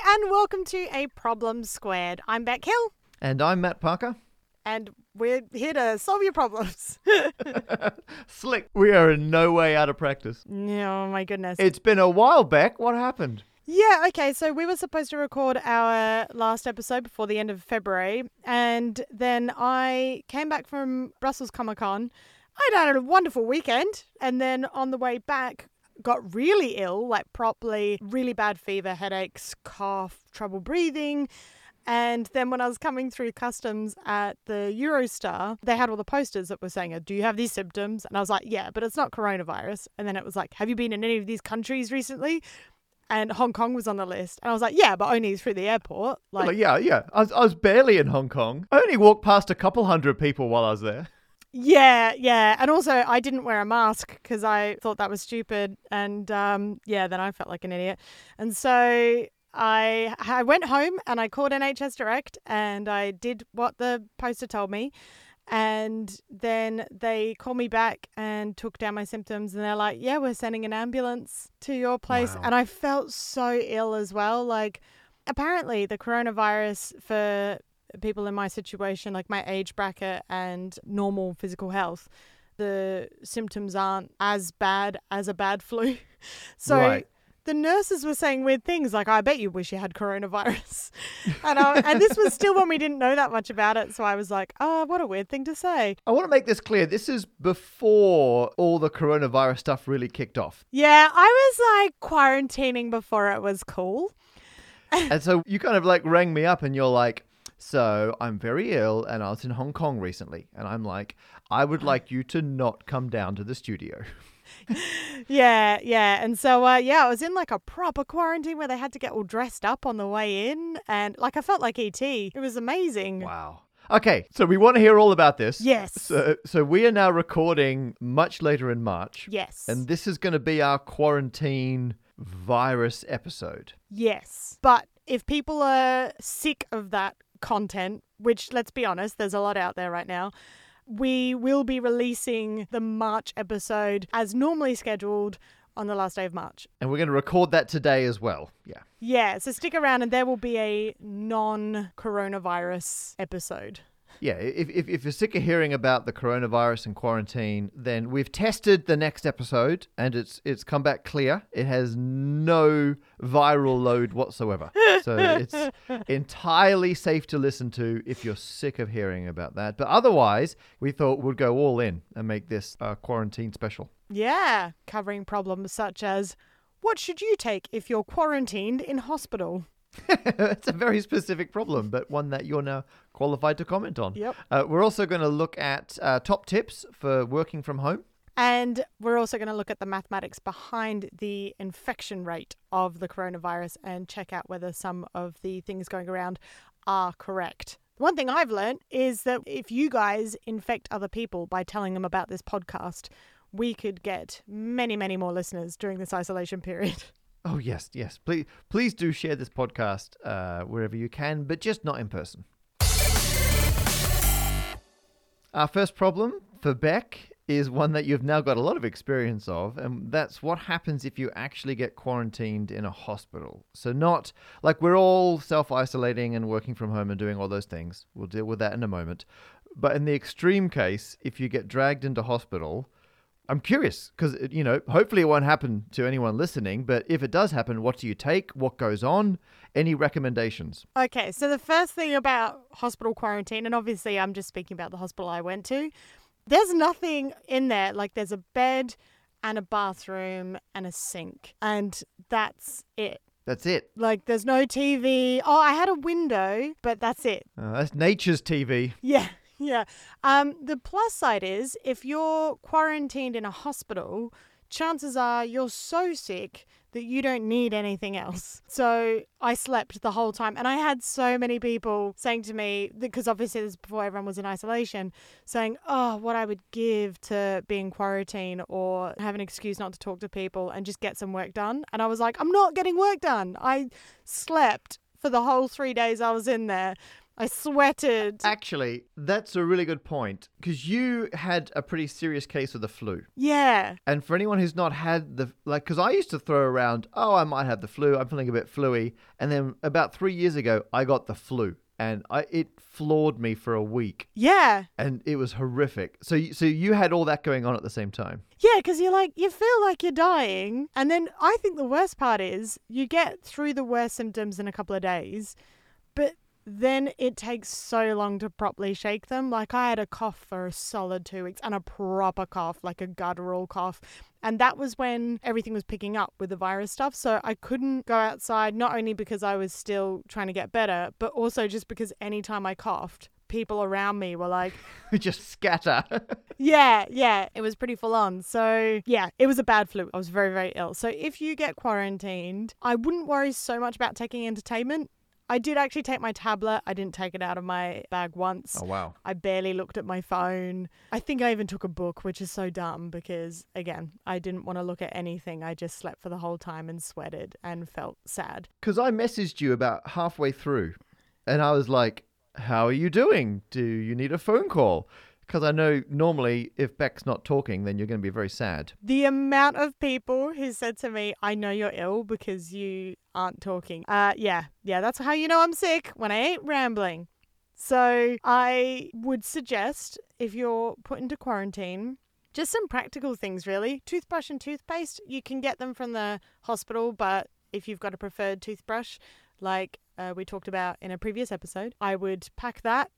and welcome to A Problem Squared. I'm Bec Hill, And I'm Matt Parker. and we're here to solve your problems. Slick. We are in no way out of practice. oh my goodness. It's been a while back. What happened? Yeah, okay. So we were supposed to record our last episode before the end of February, and then I came back from Brussels Comic Con. I'd had a wonderful weekend, and then on the way back, got really ill, like properly, really bad fever, headaches, cough, trouble breathing. And then when I was coming through customs at the Eurostar, they had all the posters that were saying, Do you have these symptoms? And I was like, Yeah, but it's not coronavirus. And then it was like, Have you been in any of these countries recently? and Hong Kong was on the list. And I was like, yeah, but only through the airport. Like, yeah, yeah. I was, I was barely in Hong Kong. I only walked past a couple hundred people while I was there. Yeah, yeah. And also, I didn't wear a mask because I thought that was stupid. And um, yeah, then I felt like an idiot. And so I I went home and I called NHS Direct and I did what the poster told me. And then they called me back and took down my symptoms. And they're like, yeah, we're sending an ambulance to your place. Wow. And I felt so ill as well. Like, apparently, the coronavirus for people in my situation, like my age bracket and normal physical health, the symptoms aren't as bad as a bad flu. so Right. the nurses were saying weird things like, I bet you wish you had coronavirus. and, I, and this was still when we didn't know that much about it. So I was like, oh, what a weird thing to say. I want to make this clear. This is before all the coronavirus stuff really kicked off. Yeah, I was like quarantining before it was cool. and so you kind of like rang me up and you're like, so I'm very ill and I was in Hong Kong recently. And I'm like, I would like you to not come down to the studio. Yeah, yeah. And so, uh, yeah, I was in like a proper quarantine where they had to get all dressed up on the way in. And like, I felt like ET. It was amazing. Wow. Okay, so we want to hear all about this. Yes. So, so we are now recording much later in March. Yes. And this is going to be our quarantine virus episode. Yes. But if people are sick of that content, which let's be honest, there's a lot out there right now, we will be releasing the March episode as normally scheduled on the last day of March. And we're going to record that today as well. Yeah. Yeah, so stick around and there will be a non coronavirus episode. Yeah, if, if, if you're sick of hearing about the coronavirus and quarantine, then we've tested the next episode and it's it's come back clear. It has no viral load whatsoever. So it's entirely safe to listen to if you're sick of hearing about that. But otherwise, we thought we'd go all in and make this a quarantine special. Yeah, covering problems such as what should you take if you're quarantined in hospital? it's a very specific problem, but one that you're now qualified to comment on. Yep. Uh, we're also going to look at uh, top tips for working from home. And we're also going to look at the mathematics behind the infection rate of the coronavirus and check out whether some of the things going around are correct. One thing I've learned is that if you guys infect other people by telling them about this podcast, we could get many, many more listeners during this isolation period. Oh yes, yes. Please, please do share this podcast uh, wherever you can, but just not in person. Our first problem for Bec is one that you've now got a lot of experience of, and that's what happens if you actually get quarantined in a hospital. So, not like we're all self isolating and working from home and doing all those things. We'll deal with that in a moment. But in the extreme case, if you get dragged into hospital, I'm curious because, you know, hopefully it won't happen to anyone listening, but if it does happen, what do you take? What goes on? Any recommendations? Okay, so the first thing about hospital quarantine, and obviously I'm just speaking about the hospital I went to, there's nothing in there. Like there's a bed and a bathroom and a sink, and that's it. That's it. Like there's no TV. Oh, I had a window, but that's it. Uh, that's nature's TV. Yeah. Yeah. Um, the plus side is if you're quarantined in a hospital, chances are you're so sick that you don't need anything else. So I slept the whole time. And I had so many people saying to me, because obviously this is before everyone was in isolation, saying, oh, what I would give to be in quarantine or have an excuse not to talk to people and just get some work done. And I was like, I'm not getting work done. I slept for the whole three days I was in there. I sweated. Actually, that's a really good point because you had a pretty serious case of the flu. Yeah. And for anyone who's not had the, like, because I used to throw around, oh, I might have the flu, I'm feeling a bit fluey. And then about three years ago, I got the flu and I, it floored me for a week Yeah. and it was horrific. So, you- so you had all that going on at the same time. Yeah, because you're like, you feel like you're dying. And then I think the worst part is you get through the worst symptoms in a couple of days, but then it takes so long to properly shake them. Like I had a cough for a solid two weeks and a proper cough, like a guttural cough. And that was when everything was picking up with the virus stuff. So I couldn't go outside, not only because I was still trying to get better, but also just because anytime I coughed, people around me were like, Just scatter. yeah, yeah, it was pretty full on. So, yeah, it was a bad flu. I was very, very ill. So, if you get quarantined, I wouldn't worry so much about taking entertainment. I did actually take my tablet. I didn't take it out of my bag once. oh, wow. I barely looked at my phone. I think I even took a book, which is so dumb because, again, I didn't want to look at anything. I just slept for the whole time and sweated and felt sad. Because I messaged you about halfway through and I was like, how are you doing? Do you need a phone call? Because I know normally if Bec's not talking, then you're going to be very sad. The amount of people who said to me, I know you're ill because you aren't talking. Uh, yeah, yeah, that's how you know I'm sick when I ain't rambling. So I would suggest if you're put into quarantine, just some practical things really. Toothbrush and toothpaste, you can get them from the hospital, but if you've got a preferred toothbrush, like uh, we talked about in a previous episode, I would pack that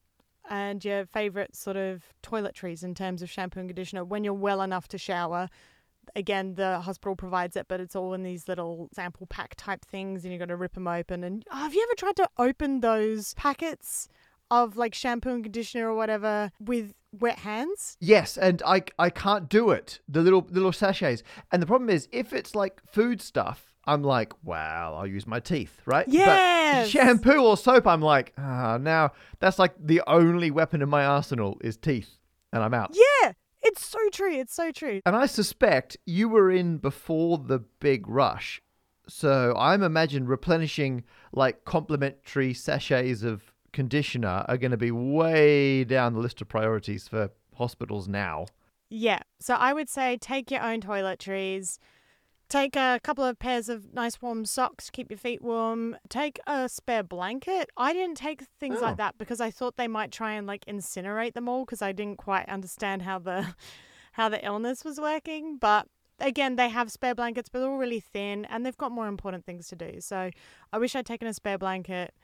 and your favorite sort of toiletries in terms of shampoo and conditioner when you're well enough to shower. Again, the hospital provides it, but it's all in these little sample pack type things, and you've got to rip them open. And oh, have you ever tried to open those packets of like shampoo and conditioner or whatever with wet hands? Yes, and I I can't do it. The little little sachets. And the problem is if it's like food stuff, I'm like, wow, I'll use my teeth, right? Yes. But shampoo or soap, I'm like, ah, now that's like the only weapon in my arsenal is teeth, and I'm out. Yeah, it's so true. It's so true. And I suspect you were in before the big rush. So I'm imagine replenishing like complimentary sachets of conditioner are going to be way down the list of priorities for hospitals now. Yeah. So I would say take your own toiletries. Take a couple of pairs of nice warm socks to keep your feet warm. Take a spare blanket. I didn't take things Oh. like that because I thought they might try and like incinerate them all because I didn't quite understand how the how the illness was working. But again, they have spare blankets, but they're all really thin and they've got more important things to do. So I wish I'd taken a spare blanket.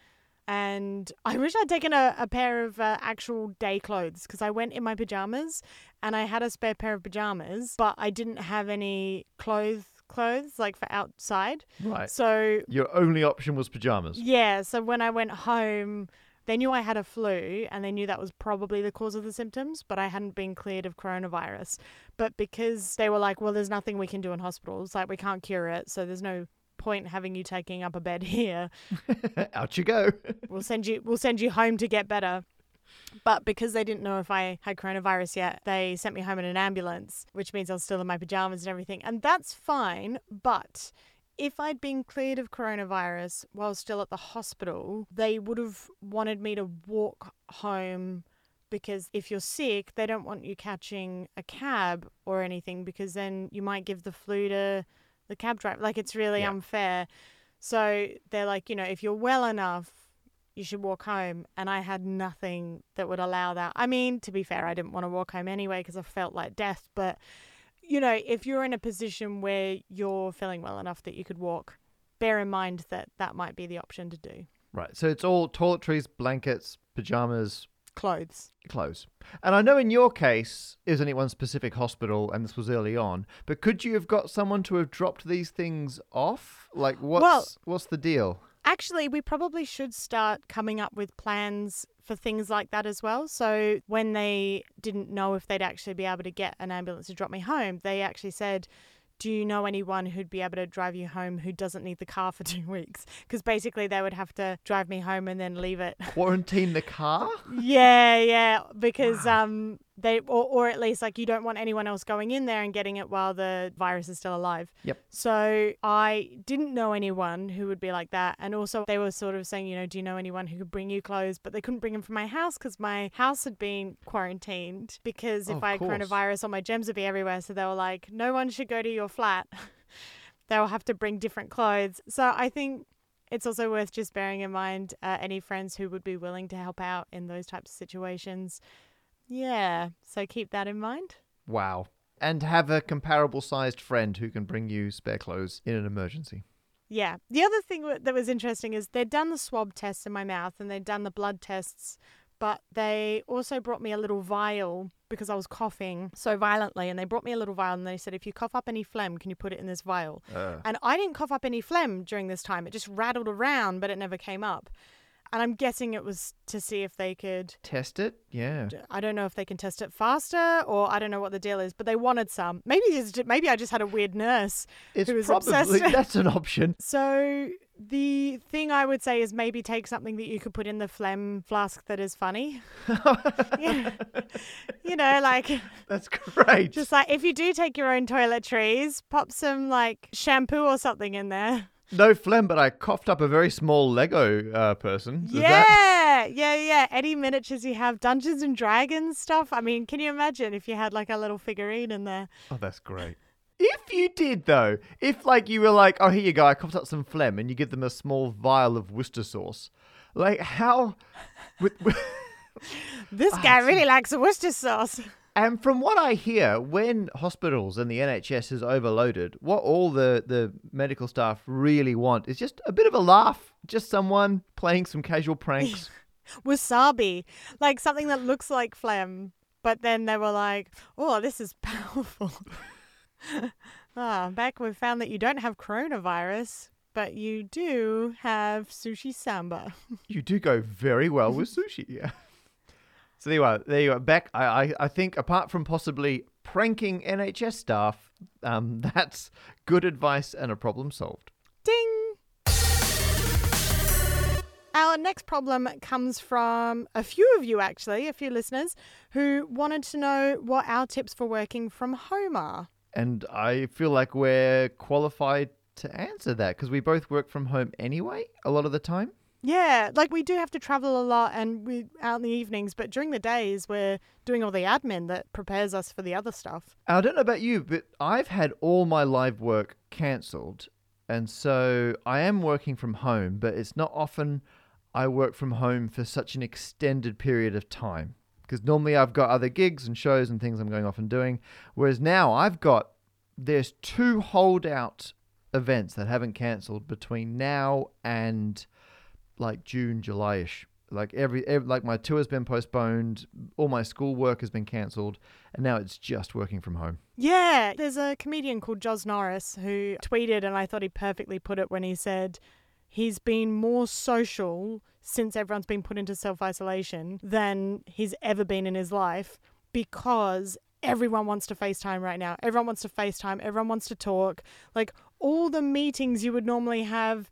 And I wish I'd taken a, a pair of uh, actual day clothes because I went in my pajamas and I had a spare pair of pajamas, but I didn't have any clothes clothes like for outside. Right. So Your only option was pajamas. yeah, so when I went home, they knew I had a flu and they knew that was probably the cause of the symptoms, but I hadn't been cleared of coronavirus. But because they were like, well, there's nothing we can do in hospitals, like we can't cure it, so there's no point having you taking up a bed here. Out you go. We'll send you we'll send you home to get better. But because they didn't know if I had coronavirus yet, they sent me home in an ambulance, which means I was still in my pajamas and everything. And that's fine. But if I'd been cleared of coronavirus while still at the hospital, they would have wanted me to walk home because if you're sick, they don't want you catching a cab or anything because then you might give the flu to the cab driver. Like it's really Yeah. unfair. So they're like, you know, if you're well enough, you should walk home. And I had nothing that would allow that. I mean, to be fair, I didn't want to walk home anyway because I felt like death. But, you know, if you're in a position where you're feeling well enough that you could walk, bear in mind that that might be the option to do. Right. So it's all toiletries, blankets, pajamas, Clothes. clothes. And I know in your case, it was only one specific hospital and this was early on, but could you have got someone to have dropped these things off? Like what's Well- what's the deal? Actually, we probably should start coming up with plans for things like that as well. So, when they didn't know if they'd actually be able to get an ambulance to drop me home, they actually said, Do you know anyone who'd be able to drive you home who doesn't need the car for two weeks? Because basically, they would have to drive me home and then leave it. Quarantine the car? yeah, yeah. Because um, they or, or at least like you don't want anyone else going in there and getting it while the virus is still alive. Yep. So I didn't know anyone who would be like that, and also they were sort of saying, you know, do you know anyone who could bring you clothes? But they couldn't bring them from my house because my house had been quarantined because if Of I had course. coronavirus, all my gems would be everywhere. So they were like, no one should go to your flat. They'll have to bring different clothes. So I think it's also worth just bearing in mind uh, any friends who would be willing to help out in those types of situations. Yeah, so keep that in mind. Wow. And have a comparable sized friend who can bring you spare clothes in an emergency. Yeah. The other thing that was interesting is they'd done the swab tests in my mouth and they'd done the blood tests, but they also brought me a little vial because I was coughing so violently. And they brought me a little vial and they said, if you cough up any phlegm, can you put it in this vial? Uh, And I didn't cough up any phlegm during this time. It just rattled around, but it never came up. And I'm guessing it was to see if they could. test it? Yeah. I don't know if they can test it faster, or I don't know what the deal is. But they wanted some. Maybe maybe I just had a weird nurse. It's who was probably obsessed. that's an option. So the thing I would say is maybe take something that you could put in the phlegm flask that is funny. yeah. You know, like That's great. just like if you do take your own toiletries, pop some like shampoo or something in there. No phlegm, but I coughed up a very small Lego uh, person. Does yeah, that- yeah, yeah. Any miniatures you have, Dungeons and Dragons stuff. I mean, can you imagine if you had like a little figurine in there? Oh, that's great. If you did though, if like you were like, oh here you go, I coughed up some phlegm, and you give them a small vial of Worcester sauce, like how? With, This Ah, guy really likes Worcester sauce. And from what I hear, when hospitals and the NHS is overloaded, what all the the medical staff really want is just a bit of a laugh, just someone playing some casual pranks. Wasabi, like something that looks like phlegm, but then they were like, "Oh, this is powerful." ah, Bec we found that you don't have coronavirus, but you do have sushi samba. you do go very well with sushi. Yeah. So there you are. There you are. Bec. I, I, I think apart from possibly pranking NHS staff, um, that's good advice and a problem solved. Ding! Our next problem comes from a few of you, actually, a few listeners, who wanted to know what our tips for working from home are. And I feel like we're qualified to answer that because we both work from home anyway, a lot of the time. Yeah, like we do have to travel a lot and we're out in the evenings, but during the days we're doing all the admin that prepares us for the other stuff. I don't know about you, but I've had all my live work cancelled. And so I am working from home, but it's not often I work from home for such an extended period of time. Because normally I've got other gigs and shows and things I'm going off and doing. Whereas now I've got, there's two holdout events that haven't cancelled between now and like June, July ish. Like every, every, like my tour has been postponed, all my school work has been cancelled, and now it's just working from home. Yeah, there's a comedian called Joz Norris who tweeted, and I thought he perfectly put it when he said he's been more social since everyone's been put into self isolation than he's ever been in his life because everyone wants to FaceTime right now. Everyone wants to FaceTime. Everyone wants to talk. Like all the meetings you would normally have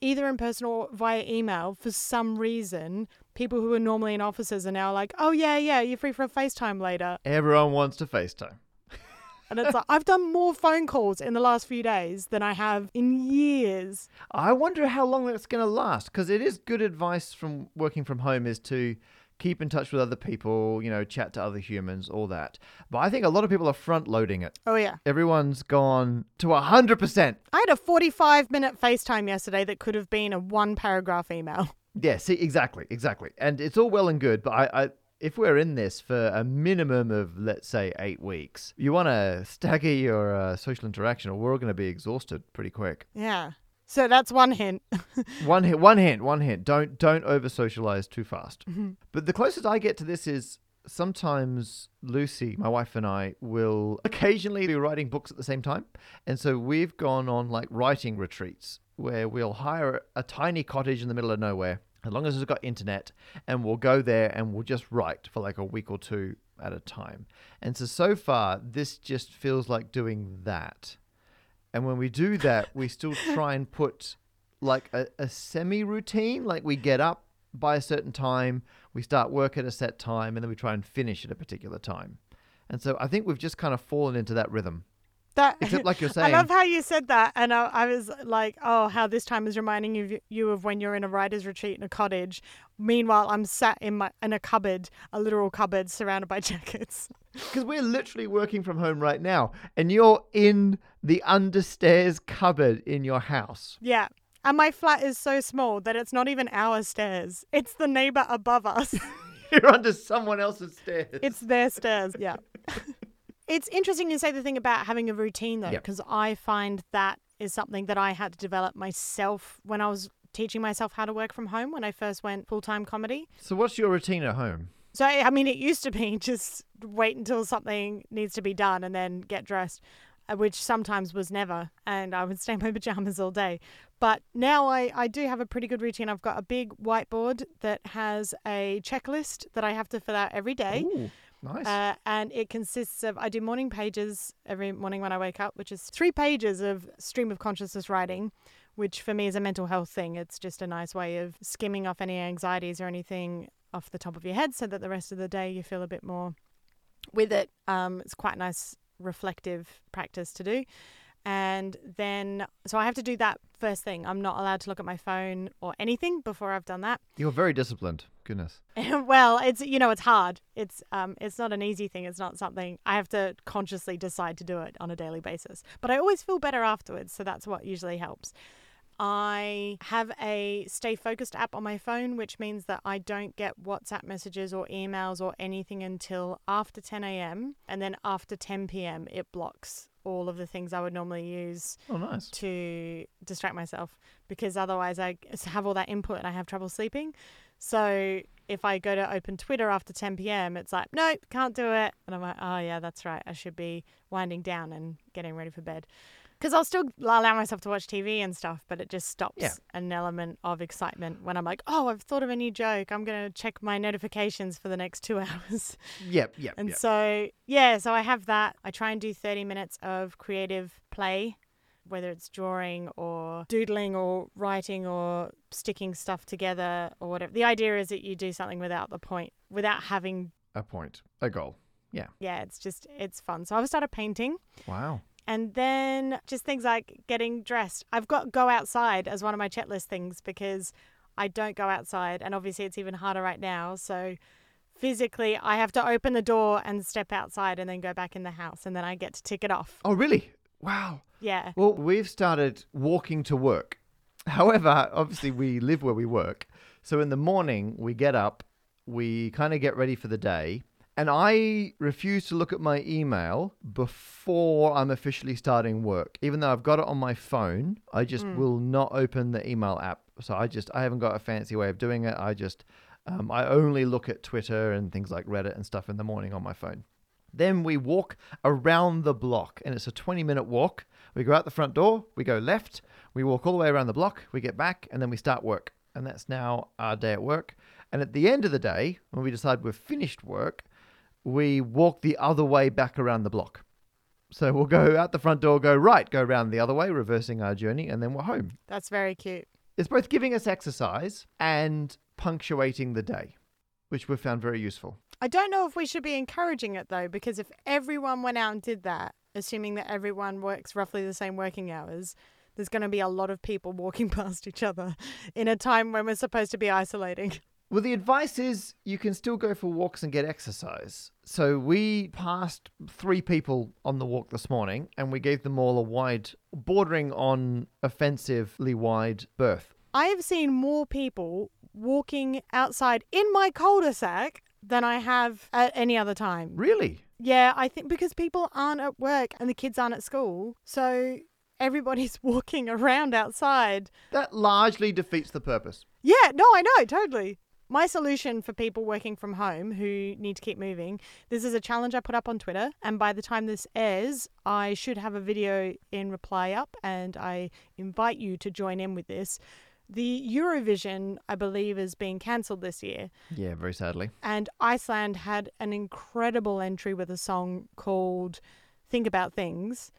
either in person or via email for some reason people who are normally in offices are now like oh yeah yeah you're free for a facetime later Everyone wants to FaceTime. and it's like I've done more phone calls in the last few days than I have in years. I wonder how long that's going to last because it is good advice from working from home is to keep in touch with other people, you know, chat to other humans, all that. But I think a lot of people are front loading it. Oh yeah. Everyone's gone to 100%. I had a 45 minute FaceTime yesterday that could have been a one paragraph email. Yeah, see, exactly, exactly. And it's all well and good, but I, I if we're in this for a minimum of, let's say, eight weeks, you want to stagger your uh, social interaction or we're all going to be exhausted pretty quick. Yeah. So that's one hint. one hint, one hint, one hint. Don't don't over socialize too fast. Mm-hmm. But the closest I get to this is sometimes Lucy, my wife and I will occasionally be writing books at the same time. And so we've gone on like writing retreats where we'll hire a tiny cottage in the middle of nowhere as long as it's got internet and we'll go there and we'll just write for like a week or two at a time. And so so far this just feels like doing that. And when we do that, we still try and put like a, a semi routine. Like we get up, by a certain time, we start work at a set time, and then we try and finish at a particular time. And so I think we've just kind of fallen into that rhythm. That Except, like you're saying, I love how you said that, and I, I was like, "Oh, how this time is reminding you you of when you're in a writer's retreat in a cottage." Meanwhile, I'm sat in my in a cupboard, a literal cupboard, surrounded by jackets. because we're literally working from home right now, and you're in the understairs cupboard in your house. Yeah, and my flat is so small that it's not even our stairs; it's the neighbor above us. You're under someone else's stairs. it's their stairs. Yeah. It's interesting you say the thing about having a routine though, Yep. because I find that is something that I had to develop myself when I was teaching myself how to work from home when I first went full time comedy. so, what's your routine at home? So I mean, it used to be just wait until something needs to be done and then get dressed, uh, which sometimes was never, and I would stay in my pajamas all day. But now I I do have a pretty good routine. I've got a big whiteboard that has a checklist that I have to fill out every day. Ooh, nice. Uh, and it consists of I do morning pages every morning when I wake up, which is three pages of stream of consciousness writing, which for me is a mental health thing. It's just a nice way of skimming off any anxieties or anything off the top of your head, so that the rest of the day you feel a bit more with it. Um, it's quite nice reflective practice to do. And then, so I have to do that first thing. I'm not allowed to look at my phone or anything before I've done that. You're very disciplined. Goodness. well, it's you know it's hard. It's um it's not an easy thing. It's not something I have to consciously decide to do it on a daily basis. But I always feel better afterwards, so that's what usually helps. I have a stay focused app on my phone, which means that I don't get WhatsApp messages or emails or anything until after 10 a.m. And then after 10 p.m., it blocks all of the things I would normally use Oh, nice. to distract myself because otherwise I have all that input and I have trouble sleeping. So if I go to open Twitter after 10 p.m., it's like, nope, can't do it. And I'm like, oh, yeah, that's right. I should be winding down and getting ready for bed. Because I'll still allow myself to watch TV and stuff, but it just stops Yeah. an element of excitement when I'm like, oh, I've thought of a new joke. I'm going to check my notifications for the next two hours. Yep, yep, And yep. so, yeah, so I have that. I try and do 30 minutes of creative play, whether it's drawing or doodling or writing or sticking stuff together or whatever. The idea is that you do something without the point, without having, A point, a goal. yeah, Yeah, it's just, it's fun. So I've started painting. Wow. And then just things like getting dressed. I've got go outside as one of my checklist things because I don't go outside. And obviously, it's even harder right now. So physically, I have to open the door and step outside and then go back in the house. And then I get to tick it off. Oh, really? Wow. Yeah. Well, we've started walking to work. However, obviously, we live where we work. So in the morning, we get up, we kind of get ready for the day. And I refuse to look at my email before I'm officially starting work. Even though I've got it on my phone, I just will not open the email app. So I just, I haven't got a fancy way of doing it. I just, um, I only look at Twitter and things like Reddit and stuff in the morning on my phone. Then we walk around the block, and it's a 20 minute walk. We go out the front door, we go left, we walk all the way around the block, we get back, and then we start work. And that's now our day at work. And at the end of the day, when we decide we've finished work, we walk the other way back around the block. So we'll go out the front door, go right, go around the other way, reversing our journey, and then we're home. That's very cute. It's both giving us exercise and punctuating the day, which we've found very useful. I don't know if we should be encouraging it though, because if everyone went out and did that, assuming that everyone works roughly the same working hours, there's going to be a lot of people walking past each other in a time when we're supposed to be isolating. Well, the advice is you can still go for walks and get exercise. So we passed three people on the walk this morning and we gave them all a wide, bordering on offensively wide berth. I have seen more people walking outside in my cul-de-sac than I have at any other time. Really? Yeah, I think because people aren't at work and the kids aren't at school, so everybody's walking around outside. That largely defeats the purpose. Yeah, no, I know, totally. My solution for people working from home who need to keep moving, this is a challenge I put up on Twitter, and by the time this airs, I should have a video in reply up, and I invite you to join in with this. The Eurovision, I believe, is being cancelled this year, Yeah, very sadly. and Iceland had an incredible entry with a song called Think About Things,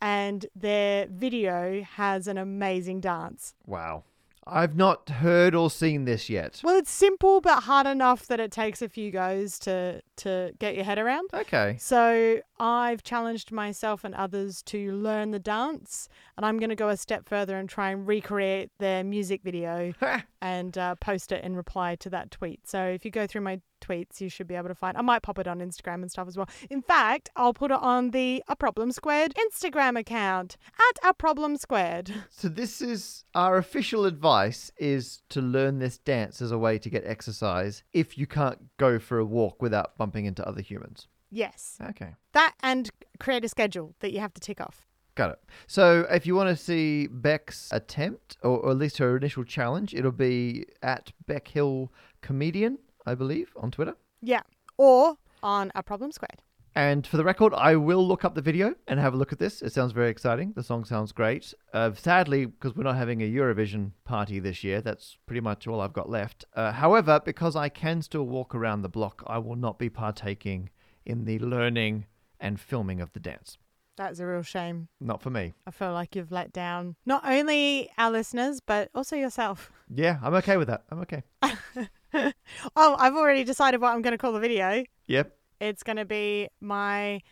and their video has an amazing dance. Wow. I've not heard or seen this yet. Well, it's simple but hard enough that it takes a few goes to to get your head around. Okay. So I've challenged myself and others to learn the dance, and I'm going to go a step further and try and recreate their music video and uh, post it in reply to that tweet. So if you go through my tweets, you should be able to find. I might pop it on Instagram and stuff as well. In fact, I'll put it on the A Problem Squared Instagram account at A Problem Squared. So this is our official advice is to learn this dance as a way to get exercise if you can't go for a walk without bumping into other humans. Yes, Okay. that and create a schedule that you have to tick off. Got it. So if you want to see Bec's attempt, or, or at least her initial challenge, it'll be at Bec Hill Comedian, I believe, on Twitter. Yeah, or on A Problem Squared. And for the record, I will look up the video and have a look at this. It sounds very exciting. The song sounds great. Uh, sadly, because we're not having a Eurovision party this year, that's pretty much all I've got left. Uh, however, because I can still walk around the block, I will not be partaking in the learning and filming of the dance. That's a real shame. Not for me. I feel like you've let down not only our listeners, but also yourself. Yeah, I'm okay with that. I'm okay. Oh, I've already decided what I'm going to call the video. Yep. It's going to be my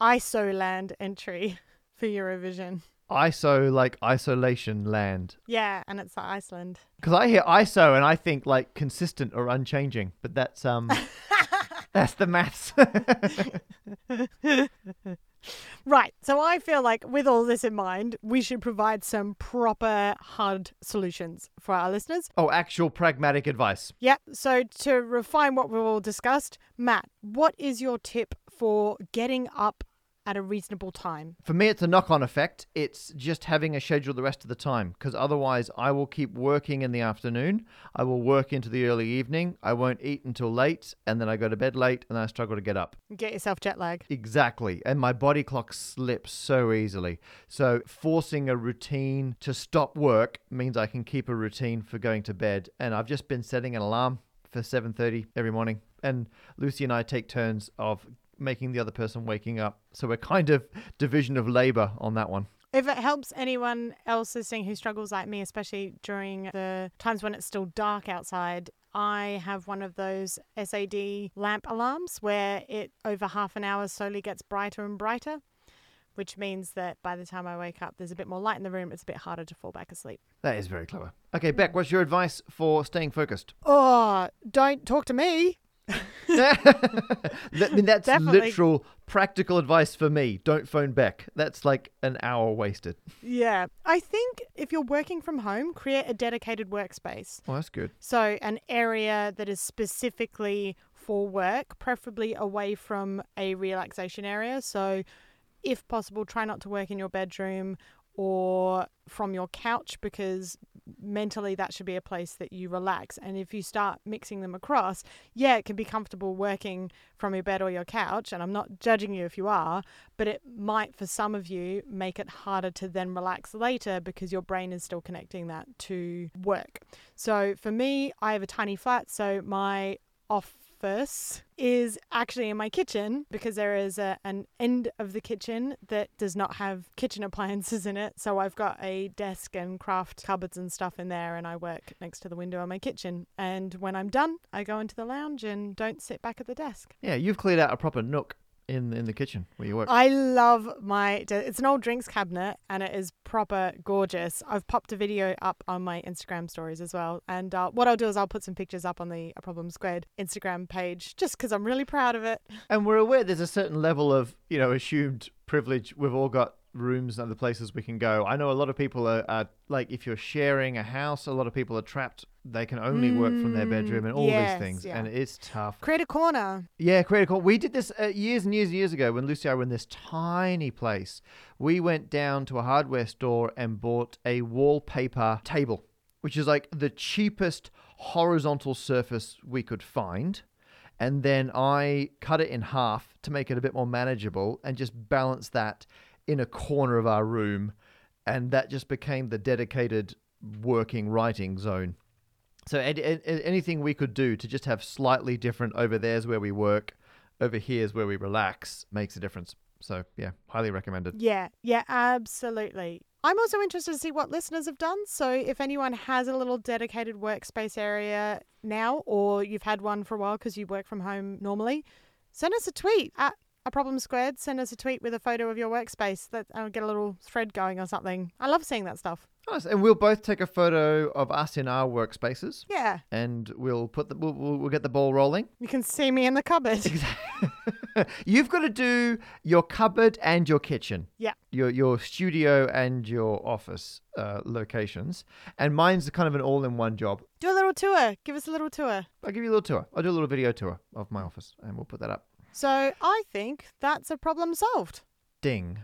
ISOland entry for Eurovision. ISO, like isolation land. Yeah, and it's Iceland. Because I hear ISO and I think like consistent or unchanging, but that's um, that's the maths. Right. So I feel like with all this in mind, we should provide some proper hard solutions for our listeners. oh, actual pragmatic advice. Yep. So to refine what we've all discussed, Matt, what is your tip for getting up at a reasonable time? For me, it's a knock on effect. It's just having a schedule the rest of the time because otherwise, I will keep working in the afternoon. I will work into the early evening. I won't eat until late, and then I go to bed late and I struggle to get up. Get yourself jet lag. Exactly. And my body clock slips so easily. So forcing a routine to stop work means I can keep a routine for going to bed. And I've just been setting an alarm for 7:30 every morning. And Lucy and I take turns of making the other person waking up. So we're kind of division of labor on that one. If it helps anyone else listening who struggles like me, especially during the times when it's still dark outside, I have one of those SAD lamp alarms where it over half an hour slowly gets brighter and brighter, which means that by the time I wake up, there's a bit more light in the room. It's a bit harder to fall back asleep. That is very clever. Okay, Bec, what's your advice for staying focused? Oh, don't talk to me. I mean, that's Definitely. literal practical advice for me. Don't phone back. That's like an hour wasted. Yeah. I think if you're working from home, create a dedicated workspace. Oh, that's good. So, an area that is specifically for work, preferably away from a relaxation area. So, if possible, try not to work in your bedroom or from your couch because mentally that should be a place that you relax. And if you start mixing them across, yeah, it can be comfortable working from your bed or your couch. And I'm not judging you if you are, but it might for some of you make it harder to then relax later because your brain is still connecting that to work. So for me, I have a tiny flat, so my office is actually in my kitchen because there is a, an end of the kitchen that does not have kitchen appliances in it. So I've got a desk and craft cupboards and stuff in there, and I work next to the window in my kitchen. And when I'm done, I go into the lounge and don't sit back at the desk. Yeah, you've cleared out a proper nook in in the kitchen where you work. I love my. It's an old drinks cabinet and it is proper gorgeous. I've popped a video up on my Instagram stories as well. And uh, what I'll do is I'll put some pictures up on the A Problem Squared Instagram page just because I'm really proud of it. and we're aware there's a certain level of you know assumed privilege. We've all got rooms and other places we can go. I know a lot of people are, are like if you're sharing a house, a lot of people are trapped. They can only work from their bedroom and all yes, these things, yeah. and it's tough. Create a corner. Yeah, create a corner. We did this uh, years and years and years ago when Lucy and I were in this tiny place. We went down to a hardware store and bought a wallpaper table, which is like the cheapest horizontal surface we could find. And then I cut it in half to make it a bit more manageable and just balance that in a corner of our room. And that just became the dedicated working writing zone. So ed- ed- anything we could do to just have slightly different over there's where we work, over here's where we relax makes a difference. So yeah, highly recommended. Yeah, yeah, absolutely. I'm also interested to see what listeners have done. So if anyone has a little dedicated workspace area now, or you've had one for a while because you work from home normally, send us a tweet at a problem squared. Send us a tweet with a photo of your workspace. That I'll get a little thread going or something. I love seeing that stuff. Nice. And we'll both take a photo of us in our workspaces, Yeah, and we'll put the we'll, we'll, we'll get the ball rolling. you can see me in the cupboard. Exactly. You've got to do your cupboard and your kitchen. Yeah. Your your studio and your office uh, locations, and mine's kind of an all-in-one job. Do a little tour. Give us a little tour. I'll give you a little tour. I'll do a little video tour of my office, and we'll put that up. So I think that's a problem solved. Ding.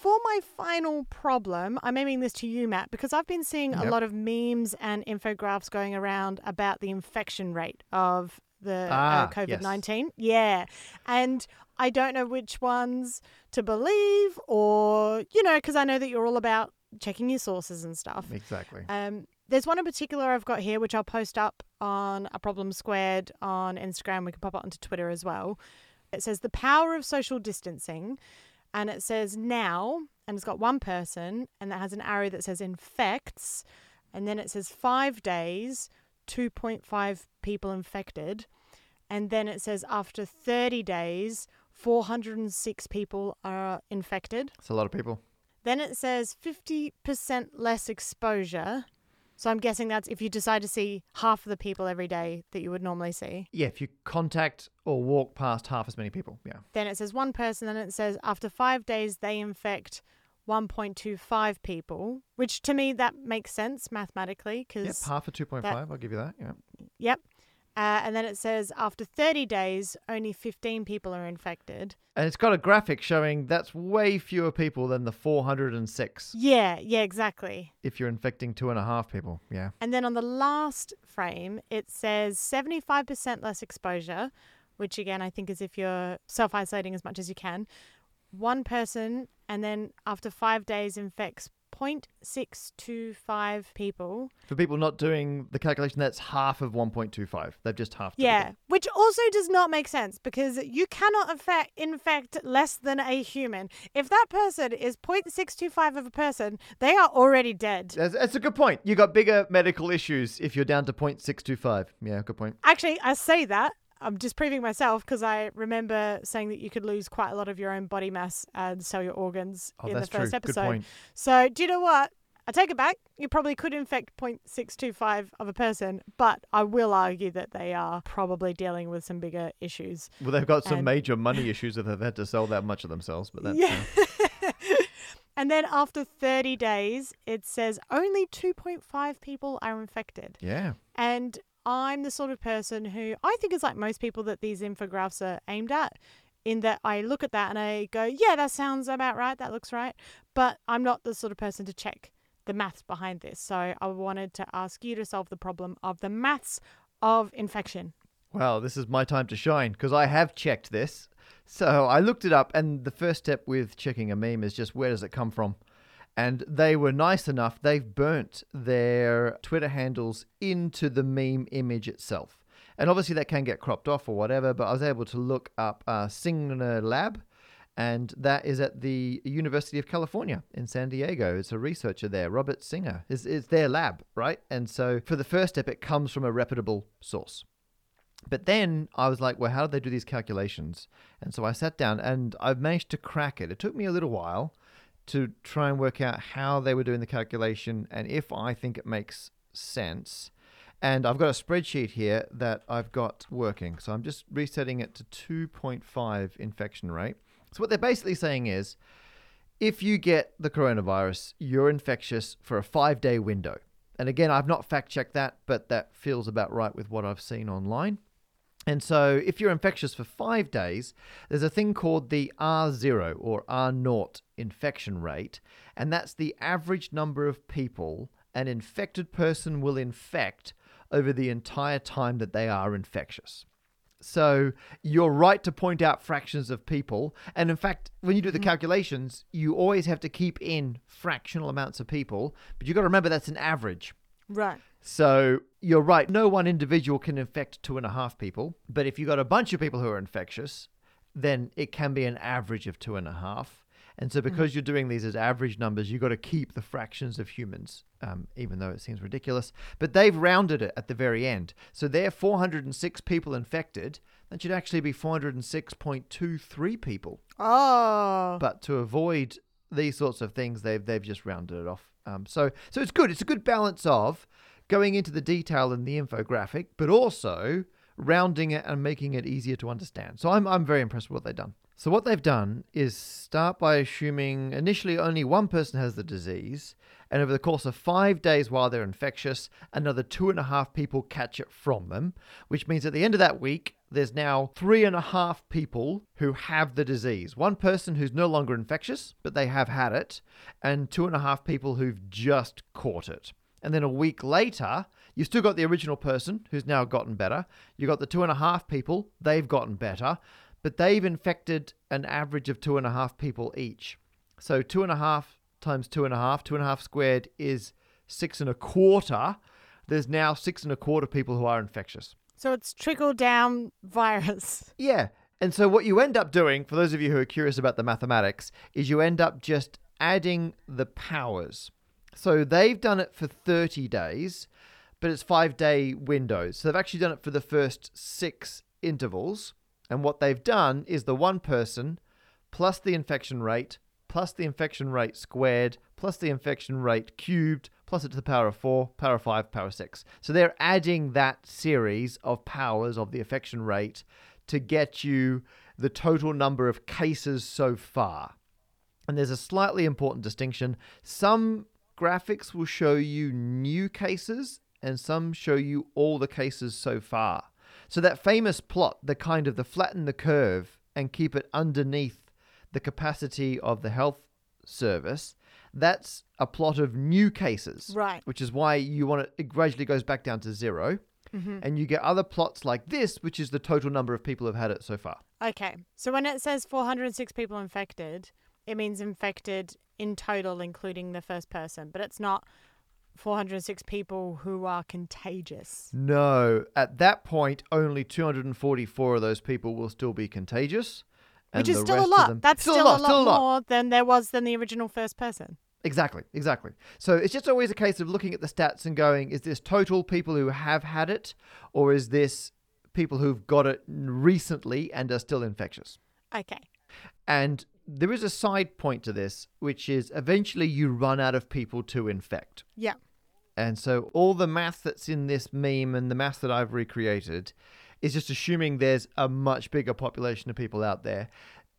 For my final problem, I'm aiming this to you, Matt, because I've been seeing a lot of memes and infographics going around about the infection rate of the Ah, uh, COVID 19. Yeah. And I don't know which ones to believe, or, you know, because I know that you're all about checking your sources and stuff. Exactly. Um, there's one in particular I've got here, which I'll post up on a problem squared on Instagram. We can pop it onto Twitter as well. It says the power of social distancing, and it says now, and it's got one person, and that has an arrow that says infects, and then it says five days, 2.5 people infected, and then it says after 30 days, 406 people are infected. It's a lot of people. Then it says 50% less exposure. So I'm guessing that's if you decide to see half of the people every day that you would normally see. Yeah, if you contact or walk past half as many people. Yeah. Then it says one person, then it says after five days they infect 1.25 people, which to me that makes sense mathematically Yep. because, Half of 2.5. I'll give you that. Yeah. yep. Uh, and then it says after 30 days only 15 people are infected. And it's got a graphic showing that's way fewer people than the 406 Yeah, yeah, exactly. if you're infecting two and a half people. Yeah. And then on the last frame, it says 75% less exposure, which again, I think is if you're self isolating as much as you can. One person, and then after five days, infects 0.625 people. For people not doing the calculation, that's half of 1.25. They've just halved Yeah, again. which also does not make sense because you cannot infect, infect less than a human. If that person is 0.625 of a person, they are already dead. That's, that's a good point. You got bigger medical issues if you're down to 0.625. Yeah, good point. Actually, I say that. I'm disproving myself because I remember saying that you could lose quite a lot of your own body mass and sell your organs Oh, in the first true. episode. Good point. So, do you know what? I take it back. You probably could infect 0.625 of a person, but I will argue that they are probably dealing with some bigger issues. Well, they've got some And- major money issues if they've had to sell that much of themselves, but that's yeah. uh, and then after 30 days, it says only 2.5 people are infected. yeah. And I'm the sort of person who I think is like most people that these infographics are aimed at, in that I look at that and I go, yeah, that sounds about right. That looks right. But I'm not the sort of person to check the maths behind this. So I wanted to ask you to solve the problem of the maths of infection. Well, this is my time to shine because I have checked this. So I looked it up, and the first step with checking a meme is just where does it come from? And they were nice enough, they've burnt their Twitter handles into the meme image itself. And obviously, that can get cropped off or whatever, but I was able to look up uh, Singer Lab, and that is at the University of California in San Diego. It's a researcher there, Robert Singer. It's, it's their lab, right? And so for the first step, it comes from a reputable source. But then I was like, well, how did they do these calculations? And so I sat down and I've managed to crack it. It took me a little while to try and work out how they were doing the calculation and if I think it makes sense. And I've got a spreadsheet here that I've got working. So I'm just resetting it to 2.5 infection rate. So what they're basically saying is if you get the coronavirus, you're infectious for a five day window. And again, I've not fact checked that, but that feels about right with what I've seen online. And so, if you're infectious for five days, there's a thing called the R0 or R0 infection rate, and that's the average number of people an infected person will infect over the entire time that they are infectious. So you're right to point out fractions of people. And in fact, when you do the mm. calculations, you always have to keep in fractional amounts of people. But you've got to remember that's an average. Right. So you're right. No one individual can infect two and a half people. But if you've got a bunch of people who are infectious, then it can be an average of two and a half. And so, because you're doing these as average numbers, you've got to keep the fractions of humans, um, even though it seems ridiculous. But they've rounded it at the very end. So, they're 406 people infected. That should actually be 406.23 people. Oh. But to avoid these sorts of things, they've they've just rounded it off. Um, so so it's good. It's a good balance of going into the detail in the infographic, but also rounding it and making it easier to understand. So I'm I'm very impressed with what they've done. So what they've done is start by assuming initially only one person has the disease, and over the course of five days while they're infectious, another two and a half people catch it from them, which means at the end of that week, there's now three and a half people who have the disease. One person who's no longer infectious, but they have had it, and two and a half people who've just caught it. And then a week later, you've still got the original person who's now gotten better. You've got the two and a half people, they've gotten better, but they've infected an average of two and a half people each. So two and a half times two and a half, two and a half squared is six and a quarter. There's now six and a quarter people who are infectious. So it's trickle down virus. Yeah. And so what you end up doing, for those of you who are curious about the mathematics, is you end up just adding the powers. So they've done it for 30 days, but it's five day windows. So they've actually done it for the first six intervals. And what they've done is the one person plus the infection rate plus the infection rate squared plus the infection rate cubed plus it to the power of 4, power of 5, power of 6. So they're adding that series of powers of the infection rate to get you the total number of cases so far. And there's a slightly important distinction. Some graphics will show you new cases, and some show you all the cases so far. So that famous plot, the kind of the flatten the curve and keep it underneath the capacity of the health service, that's a plot of new cases. Right. Which is why you want it, it gradually goes back down to 0 Mm-hmm. And you get other plots like this, which is the total number of people who've had it so far. Okay. So when it says 406 people infected, it means infected in total, including the first person, but it's not 406 people who are contagious. No, at that point, only 244 of those people will still be contagious. Which is still a lot. That's still, a lot, still a lot. more than there was than the original first person. Exactly, exactly. So it's just always a case of looking at the stats and going, is this total people who have had it, or is this people who've got it recently and are still infectious? Okay. And there is a side point to this, which is eventually you run out of people to infect. Yeah. And so all the math that's in this meme and the math that I've recreated is just assuming there's a much bigger population of people out there.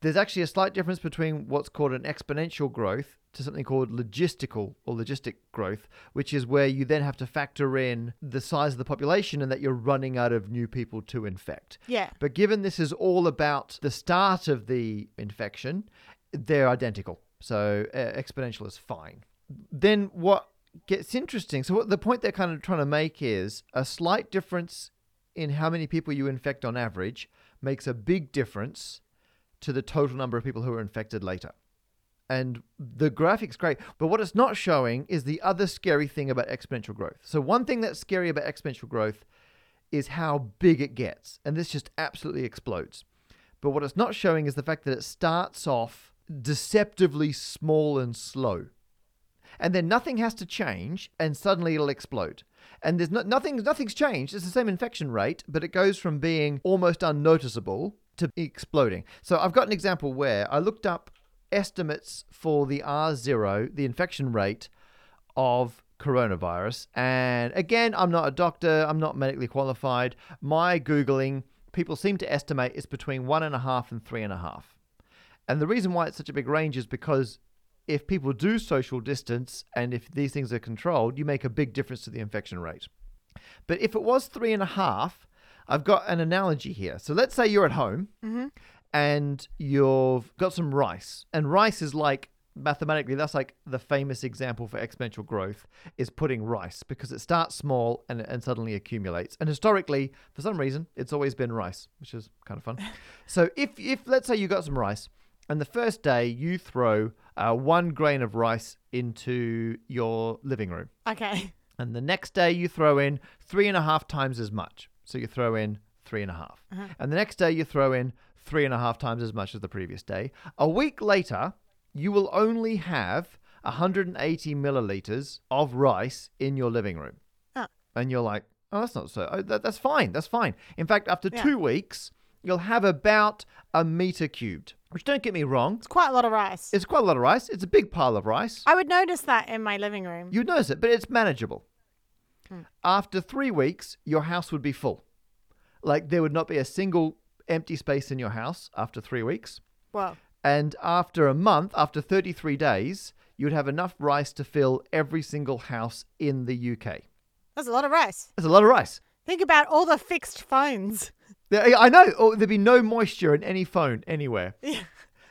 There's actually a slight difference between what's called an exponential growth to something called logistical or logistic growth, which is where you then have to factor in the size of the population and that you're running out of new people to infect. Yeah. But given this is all about the start of the infection, they're identical. So uh, exponential is fine. Then what gets interesting? So what the point they're kind of trying to make is a slight difference in how many people you infect on average makes a big difference to the total number of people who are infected later. And the graphic's great, but what it's not showing is the other scary thing about exponential growth. So one thing that's scary about exponential growth is how big it gets, and this just absolutely explodes. But what it's not showing is the fact that it starts off deceptively small and slow. And then nothing has to change, and suddenly it'll explode. And there's no, nothing, nothing's changed. It's the same infection rate, but it goes from being almost unnoticeable to exploding. So I've got an example where I looked up estimates for the R0, the infection rate of coronavirus. And again, I'm not a doctor, I'm not medically qualified. My Googling, people seem to estimate it's between one and a half and three and a half. And the reason why it's such a big range is because if people do social distance and if these things are controlled, you make a big difference to the infection rate. But if it was three and a half, I've got an analogy here. So let's say you're at home Mm-hmm. And you've got some rice, and rice is like mathematically that's like the famous example for exponential growth is putting rice because it starts small and, and suddenly accumulates and historically for some reason it's always been rice which is kind of fun so if if let's say you got some rice and the first day you throw uh, one grain of rice into your living room Okay. and the next day you throw in three and a half times as much. So you throw in three and a half. Uh-huh. And the next day you throw in three and a half times as much as the previous day. A week later, you will only have 180 milliliters of rice in your living room. Ah. And you're like, oh, that's not so. Oh, that, that's fine. That's fine. In fact, after Yeah. two weeks, you'll have about a meter cubed, which don't get me wrong. It's quite a lot of rice. It's quite a lot of rice. It's a big pile of rice. I would notice that in my living room. You'd notice it, but it's manageable. Hmm. After three weeks, your house would be full. Like there would not be a single empty space in your house after three weeks. well, And after a month, after 33 days, you'd have enough rice to fill every single house in the UK. that's a lot of rice. That's a lot of rice. Think about all the fixed phones. I know. Oh, there'd be no moisture in any phone anywhere.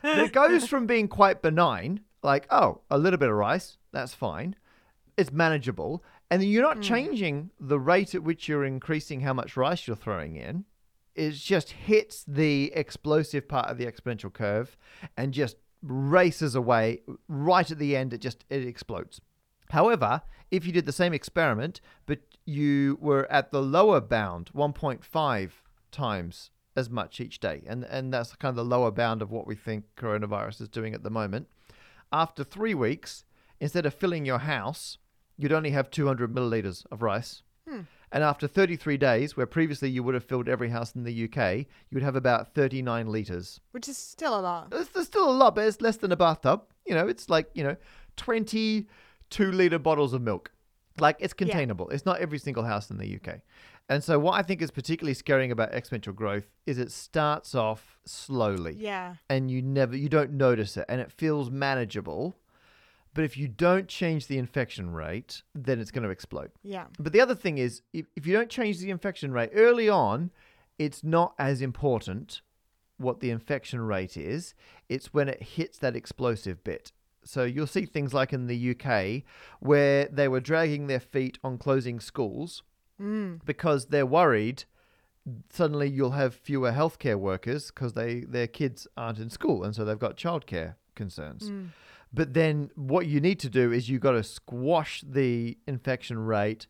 Yeah. It goes from being quite benign, like, oh, a little bit of rice, that's fine. It's manageable. And then you're not mm. changing the rate at which you're increasing how much rice you're throwing in. It just hits the explosive part of the exponential curve and just races away. Right at the end, it just it explodes. However, if you did the same experiment, but you were at the lower bound, 1.5 times as much each day, and and that's kind of the lower bound of what we think coronavirus is doing at the moment. After three weeks, instead of filling your house, you'd only have 200 milliliters of rice. Hmm. And after 33 days, where previously you would have filled every house in the UK, you would have about 39 liters. Which is still a lot. It's, there's still a lot, but it's less than a bathtub. You know, it's like, you know, 22 liter bottles of milk. Like, it's Yeah. containable. It's not every single house in the UK. And so, what I think is particularly scaring about exponential growth is it starts off slowly Yeah. and you never, you don't notice it and it feels manageable. But if you don't change the infection rate, then it's going to explode. Yeah. But the other thing is, if, if you don't change the infection rate early on, it's not as important what the infection rate is. It's when it hits that explosive bit. So you'll see things like in the UK where they were dragging their feet on closing schools Mm. because they're worried suddenly you'll have fewer healthcare workers because they their kids aren't in school and so they've got childcare concerns. Mm. But then what you need to do is you've got to squash the infection rate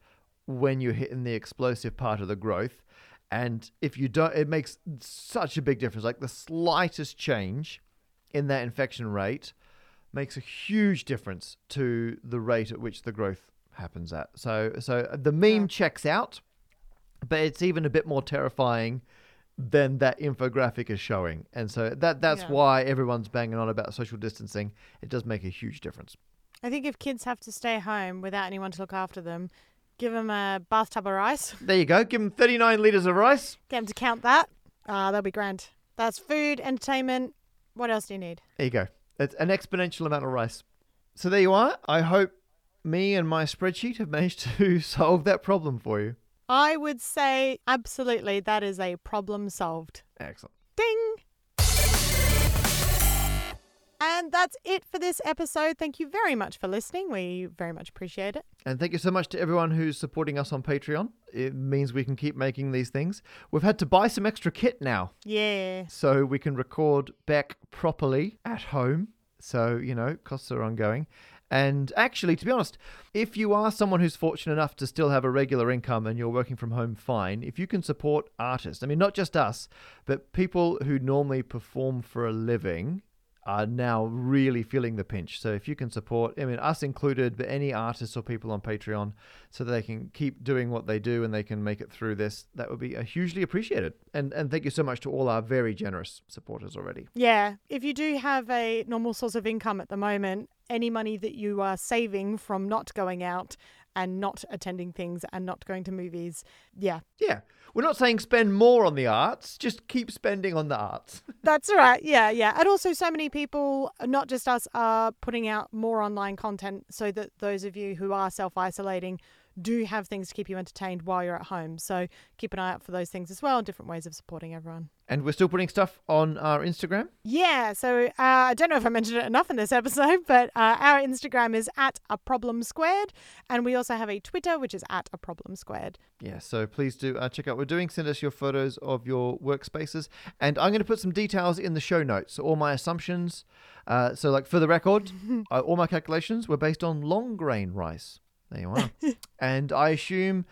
when you're hitting the explosive part of the growth. And if you don't, it makes such a big difference. Like the slightest change in that infection rate makes a huge difference to the rate at which the growth happens at. So, so the meme checks out, but it's even a bit more terrifying than that infographic is showing. And so that that's Yeah. why everyone's banging on about social distancing. It does make a huge difference. I think if kids have to stay home without anyone to look after them, give them a bathtub of rice, There you go. Give them 39 liters of rice. get them to count that. Ah, that'll be grand. That's food, entertainment. What else do you need? There you go. It's an exponential amount of rice. So there you are. I hope me and my spreadsheet have managed to solve that problem for you. I would say absolutely that is a problem solved. Excellent. Ding! And that's it for this episode. Thank you very much for listening. We very much appreciate it. And thank you so much to everyone who's supporting us on Patreon. It means we can keep making these things. We've had to buy some extra kit now Yeah. so we can record back properly at home. So, you know, costs are ongoing. And actually, to be honest, if you are someone who's fortunate enough to still have a regular income and you're working from home fine, if you can support artists, I mean, not just us, but people who normally perform for a living are now really feeling the pinch. So if you can support, I mean, us included, but any artists or people on Patreon so that they can keep doing what they do and they can make it through this, that would be uh, hugely appreciated. And, and thank you so much to all our very generous supporters already. Yeah. If you do have a normal source of income at the moment, any money that you are saving from not going out and not attending things and not going to movies, yeah, Yeah. We're not saying spend more on the arts, just keep spending on the arts. That's right. Yeah, yeah. And also, so many people, not just us, are putting out more online content so that those of you who are self isolating do have things to keep you entertained while you're at home. So keep an eye out for those things as well, and different ways of supporting everyone. And we're still putting stuff on our Instagram. Yeah, so uh, I don't know if I mentioned it enough in this episode, but uh, our Instagram is at a problem squared, and we also have a Twitter which is at a problem squared. Yeah, so please do uh, check out what we're doing. Send us your photos of your workspaces. And I'm going to put some details in the show notes. So all my assumptions. Uh, so, like for the record, uh, all my calculations were based on long grain rice. There you are. and I assume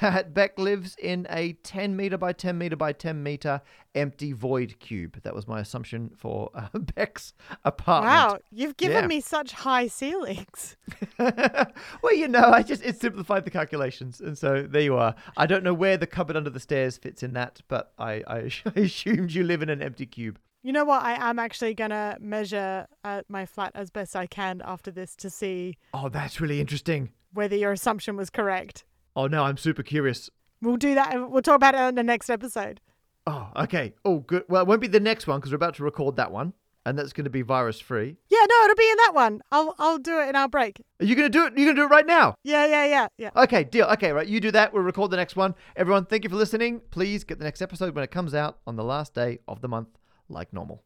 that Bec lives in a 10 meter by 10 meter by 10 meter empty void cube. That was my assumption for uh, Bec's apartment. Wow, you've given Yeah. me such high ceilings. well, you know, I just it simplified the calculations, and so there you are. I don't know where the cupboard under the stairs fits in that, but I, I assumed you live in an empty cube. You know what? I am actually going to measure uh, my flat as best I can after this to see Oh, that's really interesting. Whether your assumption was correct. Oh no, I'm super curious. We'll do that. We'll talk about it in the next episode. Oh, okay. Oh, good. Well, it won't be the next one because we're about to record that one, and that's going to be virus free. Yeah, no, it'll be in that one. I'll I'll do it in our break. Are you going to do it? You're going to do it right now? Yeah, yeah, yeah, yeah. Okay, deal. Okay, right. You do that. We'll record the next one. Everyone, thank you for listening. Please get the next episode when it comes out on the last day of the month, like normal.